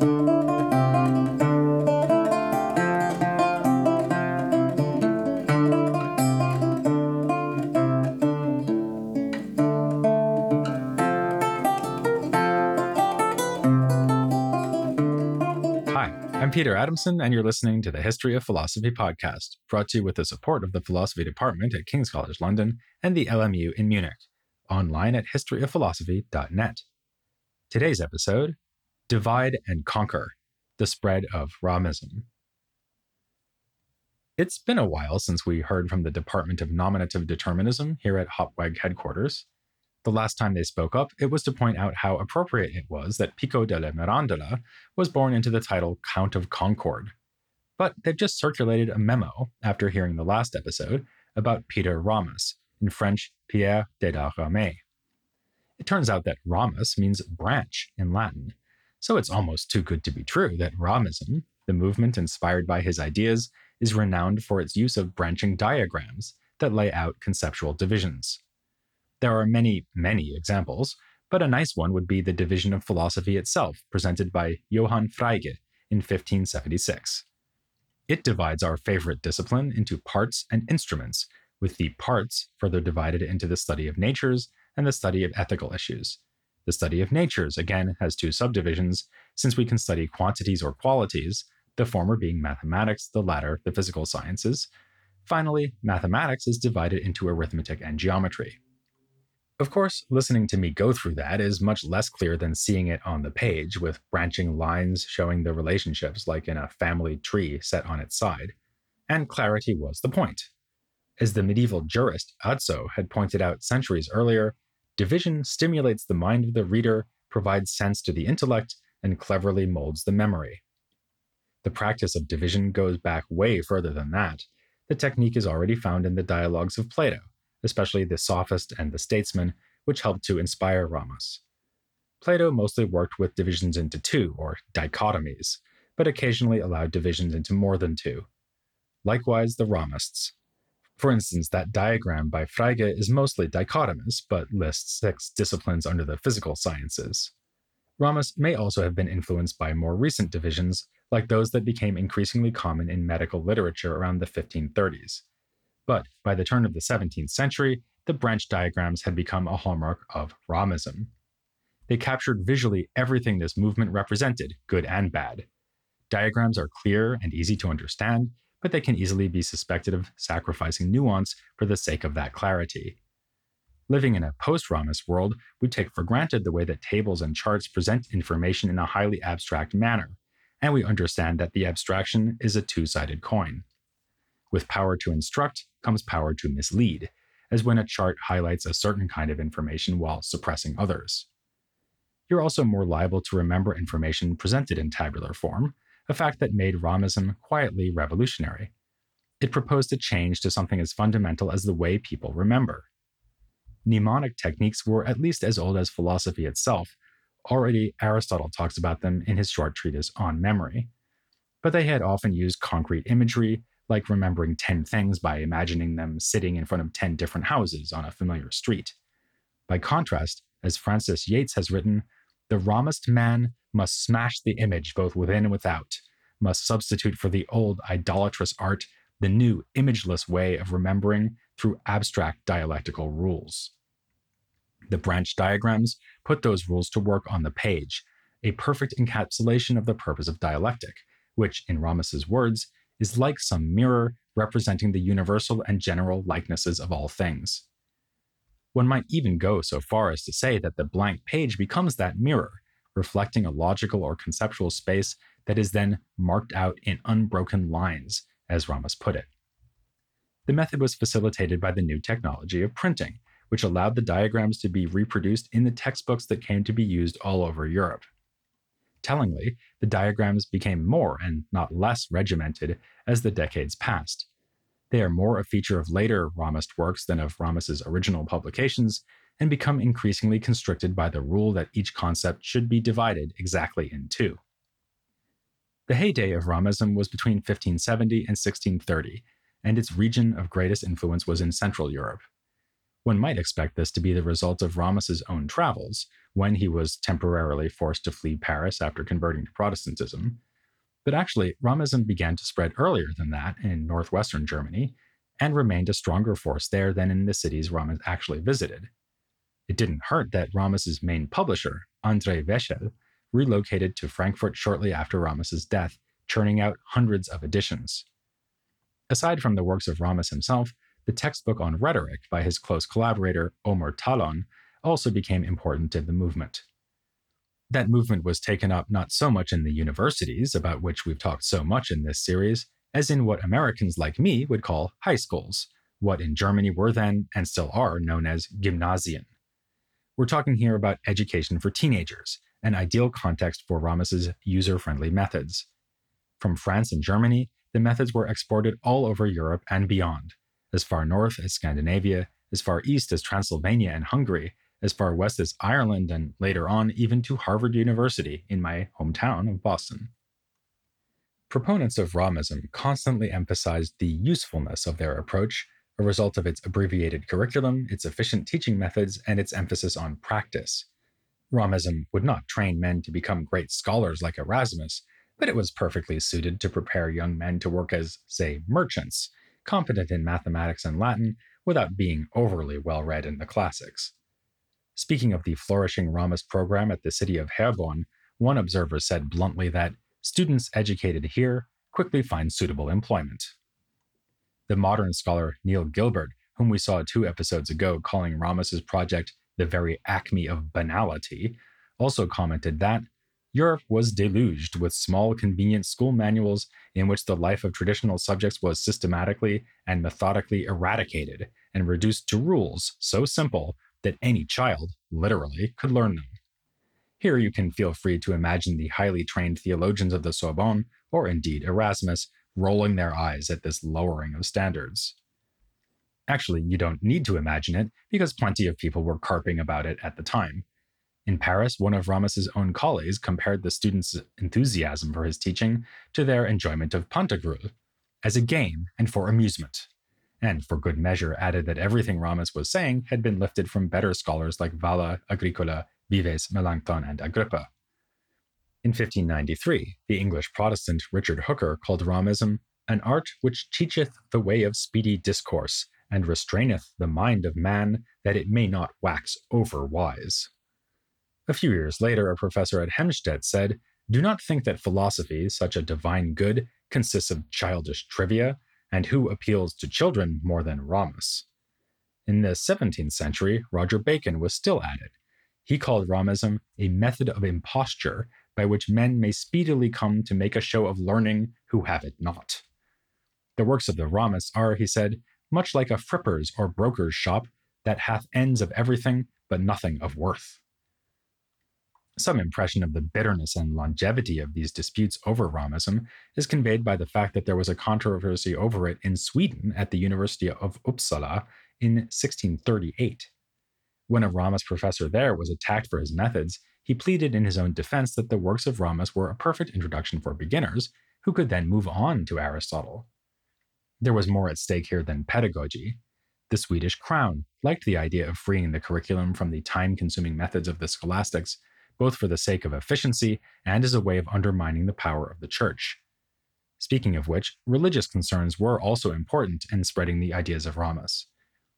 I'm Peter Adamson, and you're listening to the History of Philosophy podcast, brought to you with the support of the Philosophy Department at King's College London and the LMU in Munich, online at historyofphilosophy.net. Today's episode Divide and Conquer The Spread of Ramism. It's been a while since we heard from the Department of Nominative Determinism here at HoPWaG headquarters. The last time they spoke up, it was to point out how appropriate it was that Pico della Mirandola was born into the title Count of Concord. But they've just circulated a memo after hearing the last episode about Peter Ramus, in French, Pierre de la Ramée. It turns out that Ramus means branch in Latin, so it's almost too good to be true that Ramism, the movement inspired by his ideas, is renowned for its use of branching diagrams that lay out conceptual divisions. There are many, many examples, but a nice one would be the division of philosophy itself, presented by Johann Freige in 1576. It divides our favorite discipline into parts and instruments, with the parts further divided into the study of natures and the study of ethical issues. The study of natures, again, has two subdivisions, since we can study quantities or qualities, the former being mathematics, the latter the physical sciences. Finally, mathematics is divided into arithmetic and geometry. Of course, listening to me go through that is much less clear than seeing it on the page, with branching lines showing the relationships like in a family tree set on its side. And clarity was the point. As the medieval jurist Azo had pointed out centuries earlier, division stimulates the mind of the reader, provides sense to the intellect, and cleverly molds the memory. The practice of division goes back way further than that. The technique is already found in the dialogues of Plato especially the Sophist and the Statesman, which helped to inspire Ramus. Plato mostly worked with divisions into two, or dichotomies, but occasionally allowed divisions into more than two. Likewise, the Ramists. For instance, that diagram by Freige is mostly dichotomous, but lists six disciplines under the physical sciences. Ramus may also have been influenced by more recent divisions, like those that became increasingly common in medical literature around the 1530s. But by the turn of the 17th century, the branch diagrams had become a hallmark of Ramism. They captured visually everything this movement represented, good and bad. Diagrams are clear and easy to understand, but they can easily be suspected of sacrificing nuance for the sake of that clarity. Living in a post Ramus world, we take for granted the way that tables and charts present information in a highly abstract manner, and we understand that the abstraction is a two sided coin. With power to instruct comes power to mislead, as when a chart highlights a certain kind of information while suppressing others. You're also more liable to remember information presented in tabular form, a fact that made Ramism quietly revolutionary. It proposed a change to something as fundamental as the way people remember. Mnemonic techniques were at least as old as philosophy itself. Already, Aristotle talks about them in his short treatise on memory. But they had often used concrete imagery, like remembering 10 things by imagining them sitting in front of 10 different houses on a familiar street. By contrast, as Frances Yates has written, the Ramist man must smash the image both within and without, must substitute for the old idolatrous art the new imageless way of remembering through abstract dialectical rules. The branch diagrams put those rules to work on the page, a perfect encapsulation of the purpose of dialectic, which, in Ramus's words, is like some mirror representing the universal and general likenesses of all things. One might even go so far as to say that the blank page becomes that mirror, reflecting a logical or conceptual space that is then marked out in unbroken lines, as Ramus put it. The method was facilitated by the new technology of printing, which allowed the diagrams to be reproduced in the textbooks that came to be used all over Europe. Tellingly, the diagrams became more and not less regimented as the decades passed. They are more a feature of later Ramist works than of Ramus's original publications, and become increasingly constricted by the rule that each concept should be divided exactly in two. The heyday of Ramism was between 1570 and 1630, and its region of greatest influence was in Central Europe. One might expect this to be the result of Ramus's own travels, when he was temporarily forced to flee Paris after converting to Protestantism. But actually, Ramism began to spread earlier than that in northwestern Germany and remained a stronger force there than in the cities Ramus actually visited. It didn't hurt that Ramus's main publisher, André Wechel, relocated to Frankfurt shortly after Ramus's death, churning out hundreds of editions. Aside from the works of Ramus himself, the textbook on rhetoric by his close collaborator Omer Talon also became important in the movement. That movement was taken up not so much in the universities, about which we've talked so much in this series, as in what Americans like me would call high schools, what in Germany were then and still are known as Gymnasien. We're talking here about education for teenagers, an ideal context for Ramus's user friendly methods. From France and Germany, the methods were exported all over Europe and beyond, as far north as Scandinavia, as far east as Transylvania and Hungary, as far west as Ireland, and later on even to Harvard University in my hometown of Boston. Proponents of Ramism constantly emphasized the usefulness of their approach, a result of its abbreviated curriculum, its efficient teaching methods, and its emphasis on practice. Ramism would not train men to become great scholars like Erasmus, but it was perfectly suited to prepare young men to work as, say, merchants, competent in mathematics and Latin without being overly well read in the classics. Speaking of the flourishing Ramist program at the city of Herborn, one observer said bluntly that students educated here quickly find suitable employment. The modern scholar Neil Gilbert, whom we saw two episodes ago calling Ramus's project the very acme of banality, also commented that Europe was deluged with small, convenient school manuals in which the life of traditional subjects was systematically and methodically eradicated and reduced to rules so simple that any child, literally, could learn them. Here you can feel free to imagine the highly trained theologians of the Sorbonne, or indeed Erasmus, rolling their eyes at this lowering of standards. Actually, you don't need to imagine it, because plenty of people were carping about it at the time. In Paris, one of Ramus's own colleagues compared the students' enthusiasm for his teaching to their enjoyment of Pantagruel, as a game and for amusement and for good measure added that everything Ramus was saying had been lifted from better scholars like Valla, Agricola, Vives, Melanchthon, and Agrippa. In 1593, the English Protestant Richard Hooker called Ramism an art which teacheth the way of speedy discourse, and restraineth the mind of man that it may not wax over wise. A few years later, a professor at Helmstedt said, Do not think that philosophy, such a divine good, consists of childish trivia, and who appeals to children more than Ramus? In the 17th century, Roger Bacon was still at it. He called Ramism a method of imposture by which men may speedily come to make a show of learning who have it not. The works of the Rames are, he said, much like a fripper's or broker's shop that hath ends of everything, but nothing of worth. Some impression of the bitterness and longevity of these disputes over Ramism is conveyed by the fact that there was a controversy over it in Sweden at the University of Uppsala in 1638. When a Ramist professor there was attacked for his methods, he pleaded in his own defense that the works of Ramus were a perfect introduction for beginners who could then move on to Aristotle. There was more at stake here than pedagogy. The Swedish crown liked the idea of freeing the curriculum from the time consuming methods of the scholastics both for the sake of efficiency and as a way of undermining the power of the church. Speaking of which, religious concerns were also important in spreading the ideas of Ramus.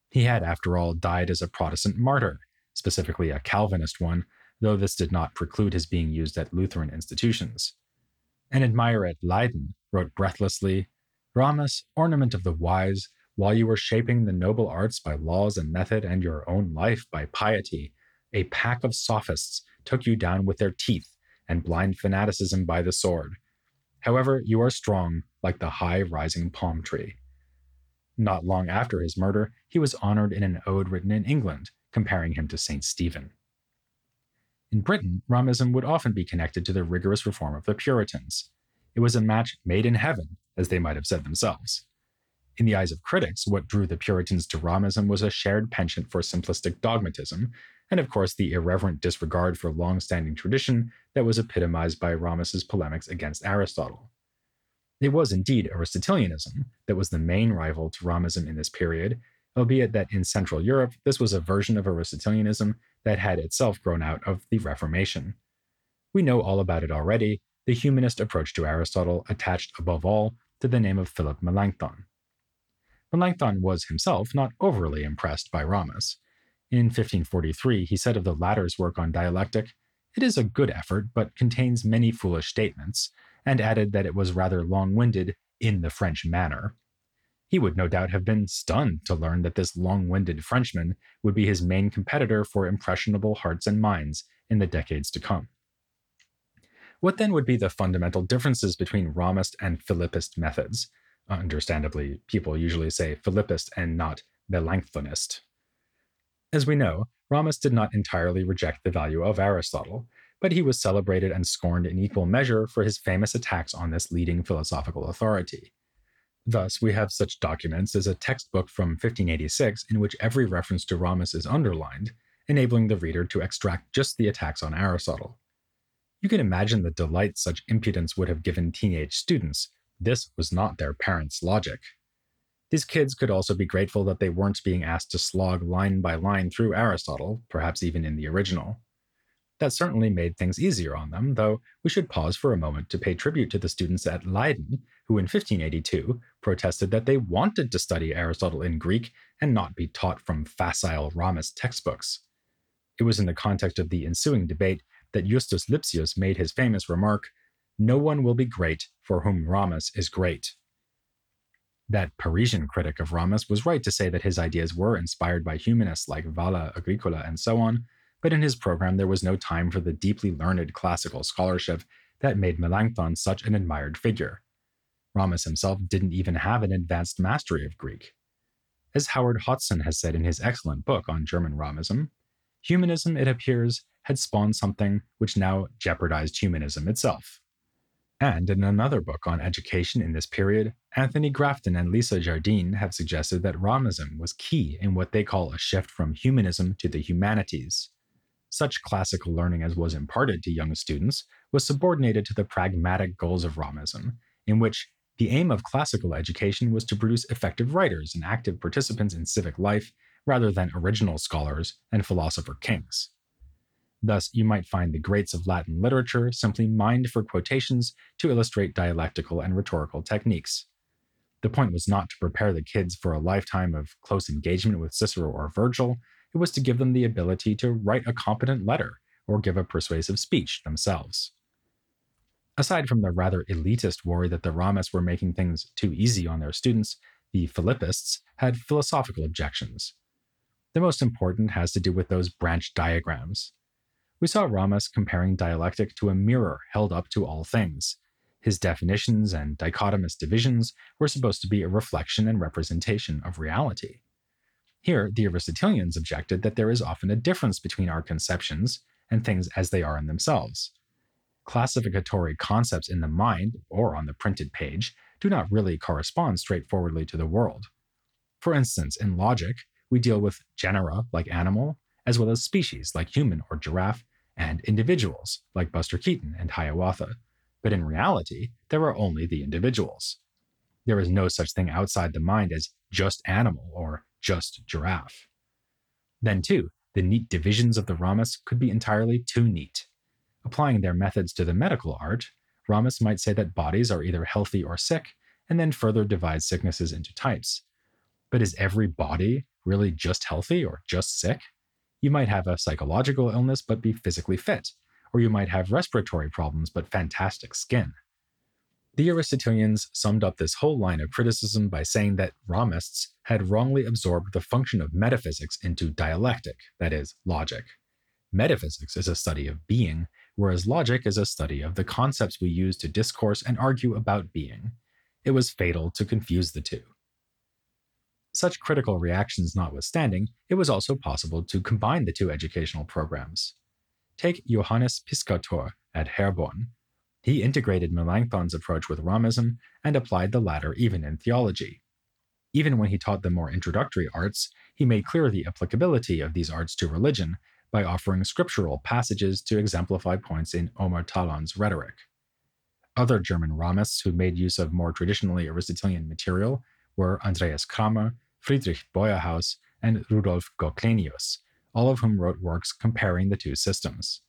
He had, after all, died as a Protestant martyr, specifically a Calvinist one, though this did not preclude his being used at Lutheran institutions. An admirer at Leyden wrote breathlessly Ramus, ornament of the wise, while you were shaping the noble arts by laws and method and your own life by piety, a pack of sophists took you down with their teeth and blind fanaticism by the sword. However, you are strong like the high rising palm tree. Not long after his murder, he was honored in an ode written in England, comparing him to St. Stephen. In Britain, Ramism would often be connected to the rigorous reform of the Puritans. It was a match made in heaven, as they might have said themselves. In the eyes of critics, what drew the Puritans to Ramism was a shared penchant for simplistic dogmatism and of course the irreverent disregard for long standing tradition that was epitomized by Ramus's polemics against Aristotle. It was indeed Aristotelianism that was the main rival to Ramism in this period, albeit that in Central Europe, this was a version of Aristotelianism that had itself grown out of the Reformation. We know all about it already the humanist approach to Aristotle attached above all to the name of Philip Melanchthon. Melanchthon was himself not overly impressed by Ramus. In 1543, he said of the latter's work on dialectic, It is a good effort, but contains many foolish statements, and added that it was rather long winded in the French manner. He would no doubt have been stunned to learn that this long winded Frenchman would be his main competitor for impressionable hearts and minds in the decades to come. What then would be the fundamental differences between Ramist and Philippist methods? Understandably, people usually say Philippist and not Melanchthonist. As we know, Ramus did not entirely reject the value of Aristotle, but he was celebrated and scorned in equal measure for his famous attacks on this leading philosophical authority. Thus, we have such documents as a textbook from 1586 in which every reference to Ramus is underlined, enabling the reader to extract just the attacks on Aristotle. You can imagine the delight such impudence would have given teenage students this was not their parents' logic. These kids could also be grateful that they weren't being asked to slog line by line through Aristotle, perhaps even in the original. That certainly made things easier on them, though we should pause for a moment to pay tribute to the students at Leiden, who in 1582 protested that they wanted to study Aristotle in Greek and not be taught from facile Ramist textbooks. It was in the context of the ensuing debate that Justus Lipsius made his famous remark no one will be great for whom Ramus is great. That Parisian critic of Ramus was right to say that his ideas were inspired by humanists like Valla, Agricola, and so on, but in his program there was no time for the deeply learned classical scholarship that made Melanchthon such an admired figure. Ramus himself didn't even have an advanced mastery of Greek. As Howard Hotson has said in his excellent book on German Ramism, humanism, it appears, had spawned something which now jeopardized humanism itself. And in another book on education in this period, Anthony Grafton and Lisa Jardine have suggested that Ramism was key in what they call a shift from humanism to the humanities. Such classical learning as was imparted to young students was subordinated to the pragmatic goals of Ramism, in which the aim of classical education was to produce effective writers and active participants in civic life rather than original scholars and philosopher kings. Thus, you might find the greats of Latin literature simply mined for quotations to illustrate dialectical and rhetorical techniques. The point was not to prepare the kids for a lifetime of close engagement with Cicero or Virgil, it was to give them the ability to write a competent letter or give a persuasive speech themselves. Aside from the rather elitist worry that the Ramists were making things too easy on their students, the Philippists had philosophical objections. The most important has to do with those branch diagrams we saw Ramus comparing dialectic to a mirror held up to all things. His definitions and dichotomous divisions were supposed to be a reflection and representation of reality. Here, the Aristotelians objected that there is often a difference between our conceptions and things as they are in themselves. Classificatory concepts in the mind, or on the printed page, do not really correspond straightforwardly to the world. For instance, in logic, we deal with genera like animal, as well as species like human or giraffe, and individuals, like Buster Keaton and Hiawatha. But in reality, there are only the individuals. There is no such thing outside the mind as just animal or just giraffe. Then, too, the neat divisions of the Ramus could be entirely too neat. Applying their methods to the medical art, Ramus might say that bodies are either healthy or sick, and then further divide sicknesses into types. But is every body really just healthy or just sick? You might have a psychological illness but be physically fit, or you might have respiratory problems but fantastic skin. The Aristotelians summed up this whole line of criticism by saying that Ramists had wrongly absorbed the function of metaphysics into dialectic, that is, logic. Metaphysics is a study of being, whereas logic is a study of the concepts we use to discourse and argue about being. It was fatal to confuse the two. Such critical reactions notwithstanding, it was also possible to combine the two educational programs. Take Johannes Piscator at Herborn. He integrated Melanchthon's approach with Ramism and applied the latter even in theology. Even when he taught the more introductory arts, he made clear the applicability of these arts to religion by offering scriptural passages to exemplify points in Omer Talon's rhetoric. Other German Ramists who made use of more traditionally Aristotelian material were Andreas Kramer, Friedrich Beurhaus, and Rudolf Goclenius, all of whom wrote works comparing the two systems.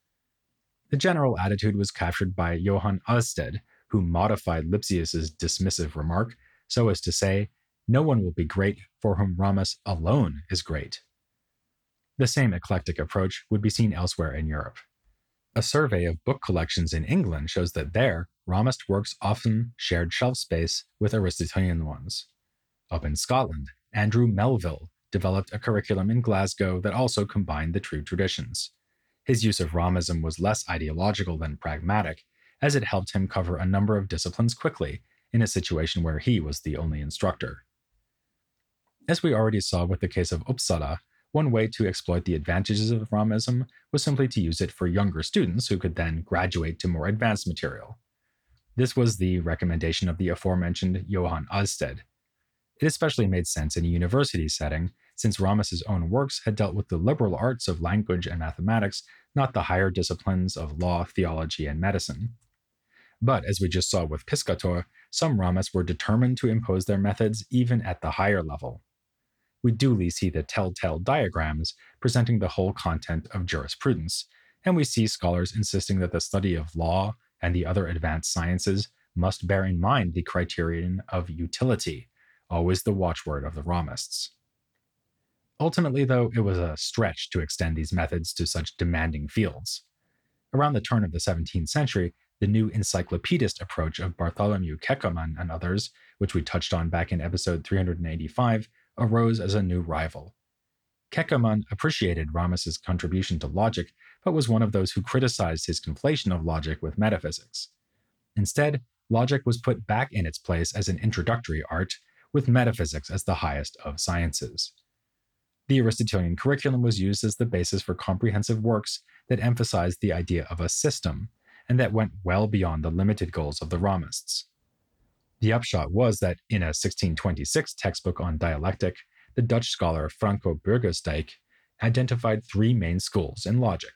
The general attitude was captured by Johann Alsted, who modified Lipsius's dismissive remark so as to say, No one will be great for whom Ramus alone is great. The same eclectic approach would be seen elsewhere in Europe. A survey of book collections in England shows that there, Ramist works often shared shelf space with Aristotelian ones. Up in Scotland, Andrew Melville developed a curriculum in Glasgow that also combined the true traditions. His use of Ramism was less ideological than pragmatic, as it helped him cover a number of disciplines quickly in a situation where he was the only instructor. As we already saw with the case of Uppsala, one way to exploit the advantages of Ramism was simply to use it for younger students who could then graduate to more advanced material. This was the recommendation of the aforementioned Johann Alsted. It especially made sense in a university setting, since Ramus's own works had dealt with the liberal arts of language and mathematics, not the higher disciplines of law, theology, and medicine. But as we just saw with Piscator, some Ramists were determined to impose their methods even at the higher level we duly see the telltale diagrams presenting the whole content of jurisprudence, and we see scholars insisting that the study of law and the other advanced sciences must bear in mind the criterion of utility, always the watchword of the Ramists. Ultimately, though, it was a stretch to extend these methods to such demanding fields. Around the turn of the 17th century, the new encyclopedist approach of Bartholomew Keckermann and others, which we touched on back in episode 385, arose as a new rival. Keckermann appreciated Ramus's contribution to logic, but was one of those who criticized his conflation of logic with metaphysics. Instead, logic was put back in its place as an introductory art, with metaphysics as the highest of sciences. The Aristotelian curriculum was used as the basis for comprehensive works that emphasized the idea of a system, and that went well beyond the limited goals of the Ramists. The upshot was that in a 1626 textbook on dialectic, the Dutch scholar Franco Burgersdijk identified three main schools in logic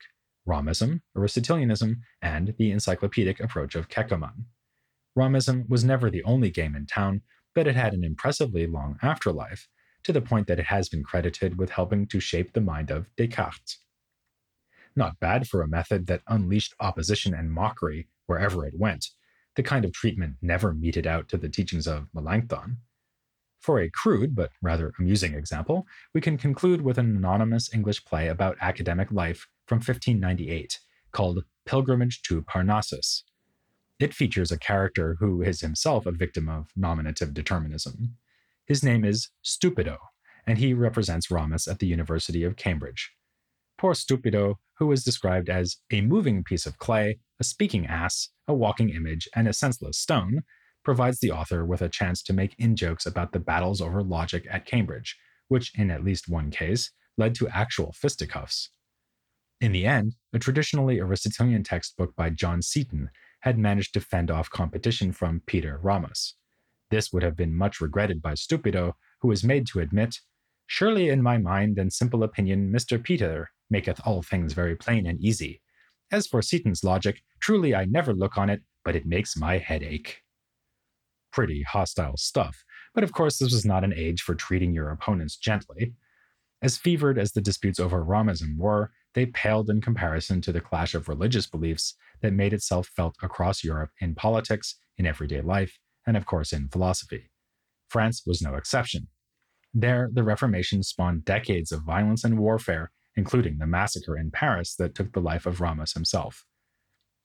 Ramism, Aristotelianism, and the encyclopedic approach of Keckermann. Ramism was never the only game in town, but it had an impressively long afterlife, to the point that it has been credited with helping to shape the mind of Descartes. Not bad for a method that unleashed opposition and mockery wherever it went, the kind of treatment never meted out to the teachings of Melanchthon. For a crude but rather amusing example, we can conclude with an anonymous English play about academic life from 1598 called Pilgrimage to Parnassus. It features a character who is himself a victim of nominative determinism. His name is Stupido, and he represents Ramus at the University of Cambridge. Poor Stupido, who is described as a moving piece of clay a speaking ass, a walking image, and a senseless stone, provides the author with a chance to make in jokes about the battles over logic at Cambridge, which, in at least one case, led to actual fisticuffs. In the end, a traditionally Aristotelian textbook by John Seton had managed to fend off competition from Peter Ramus. This would have been much regretted by Stupido, who was made to admit, Surely in my mind and simple opinion, Mr. Peter maketh all things very plain and easy, as for Seton's logic, truly I never look on it, but it makes my head ache. Pretty hostile stuff, but of course this was not an age for treating your opponents gently. As fevered as the disputes over Ramism were, they paled in comparison to the clash of religious beliefs that made itself felt across Europe in politics, in everyday life, and of course in philosophy. France was no exception. There, the Reformation spawned decades of violence and warfare including the massacre in Paris that took the life of Ramus himself.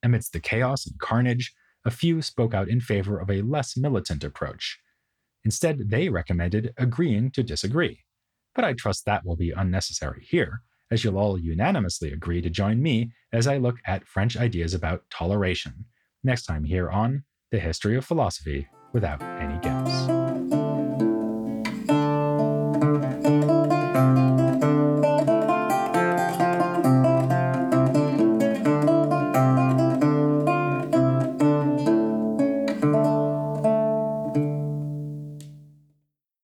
Amidst the chaos and carnage, a few spoke out in favor of a less militant approach. Instead, they recommended agreeing to disagree. But I trust that will be unnecessary here, as you'll all unanimously agree to join me as I look at French ideas about toleration, next time here on The History of Philosophy Without Any Gaps.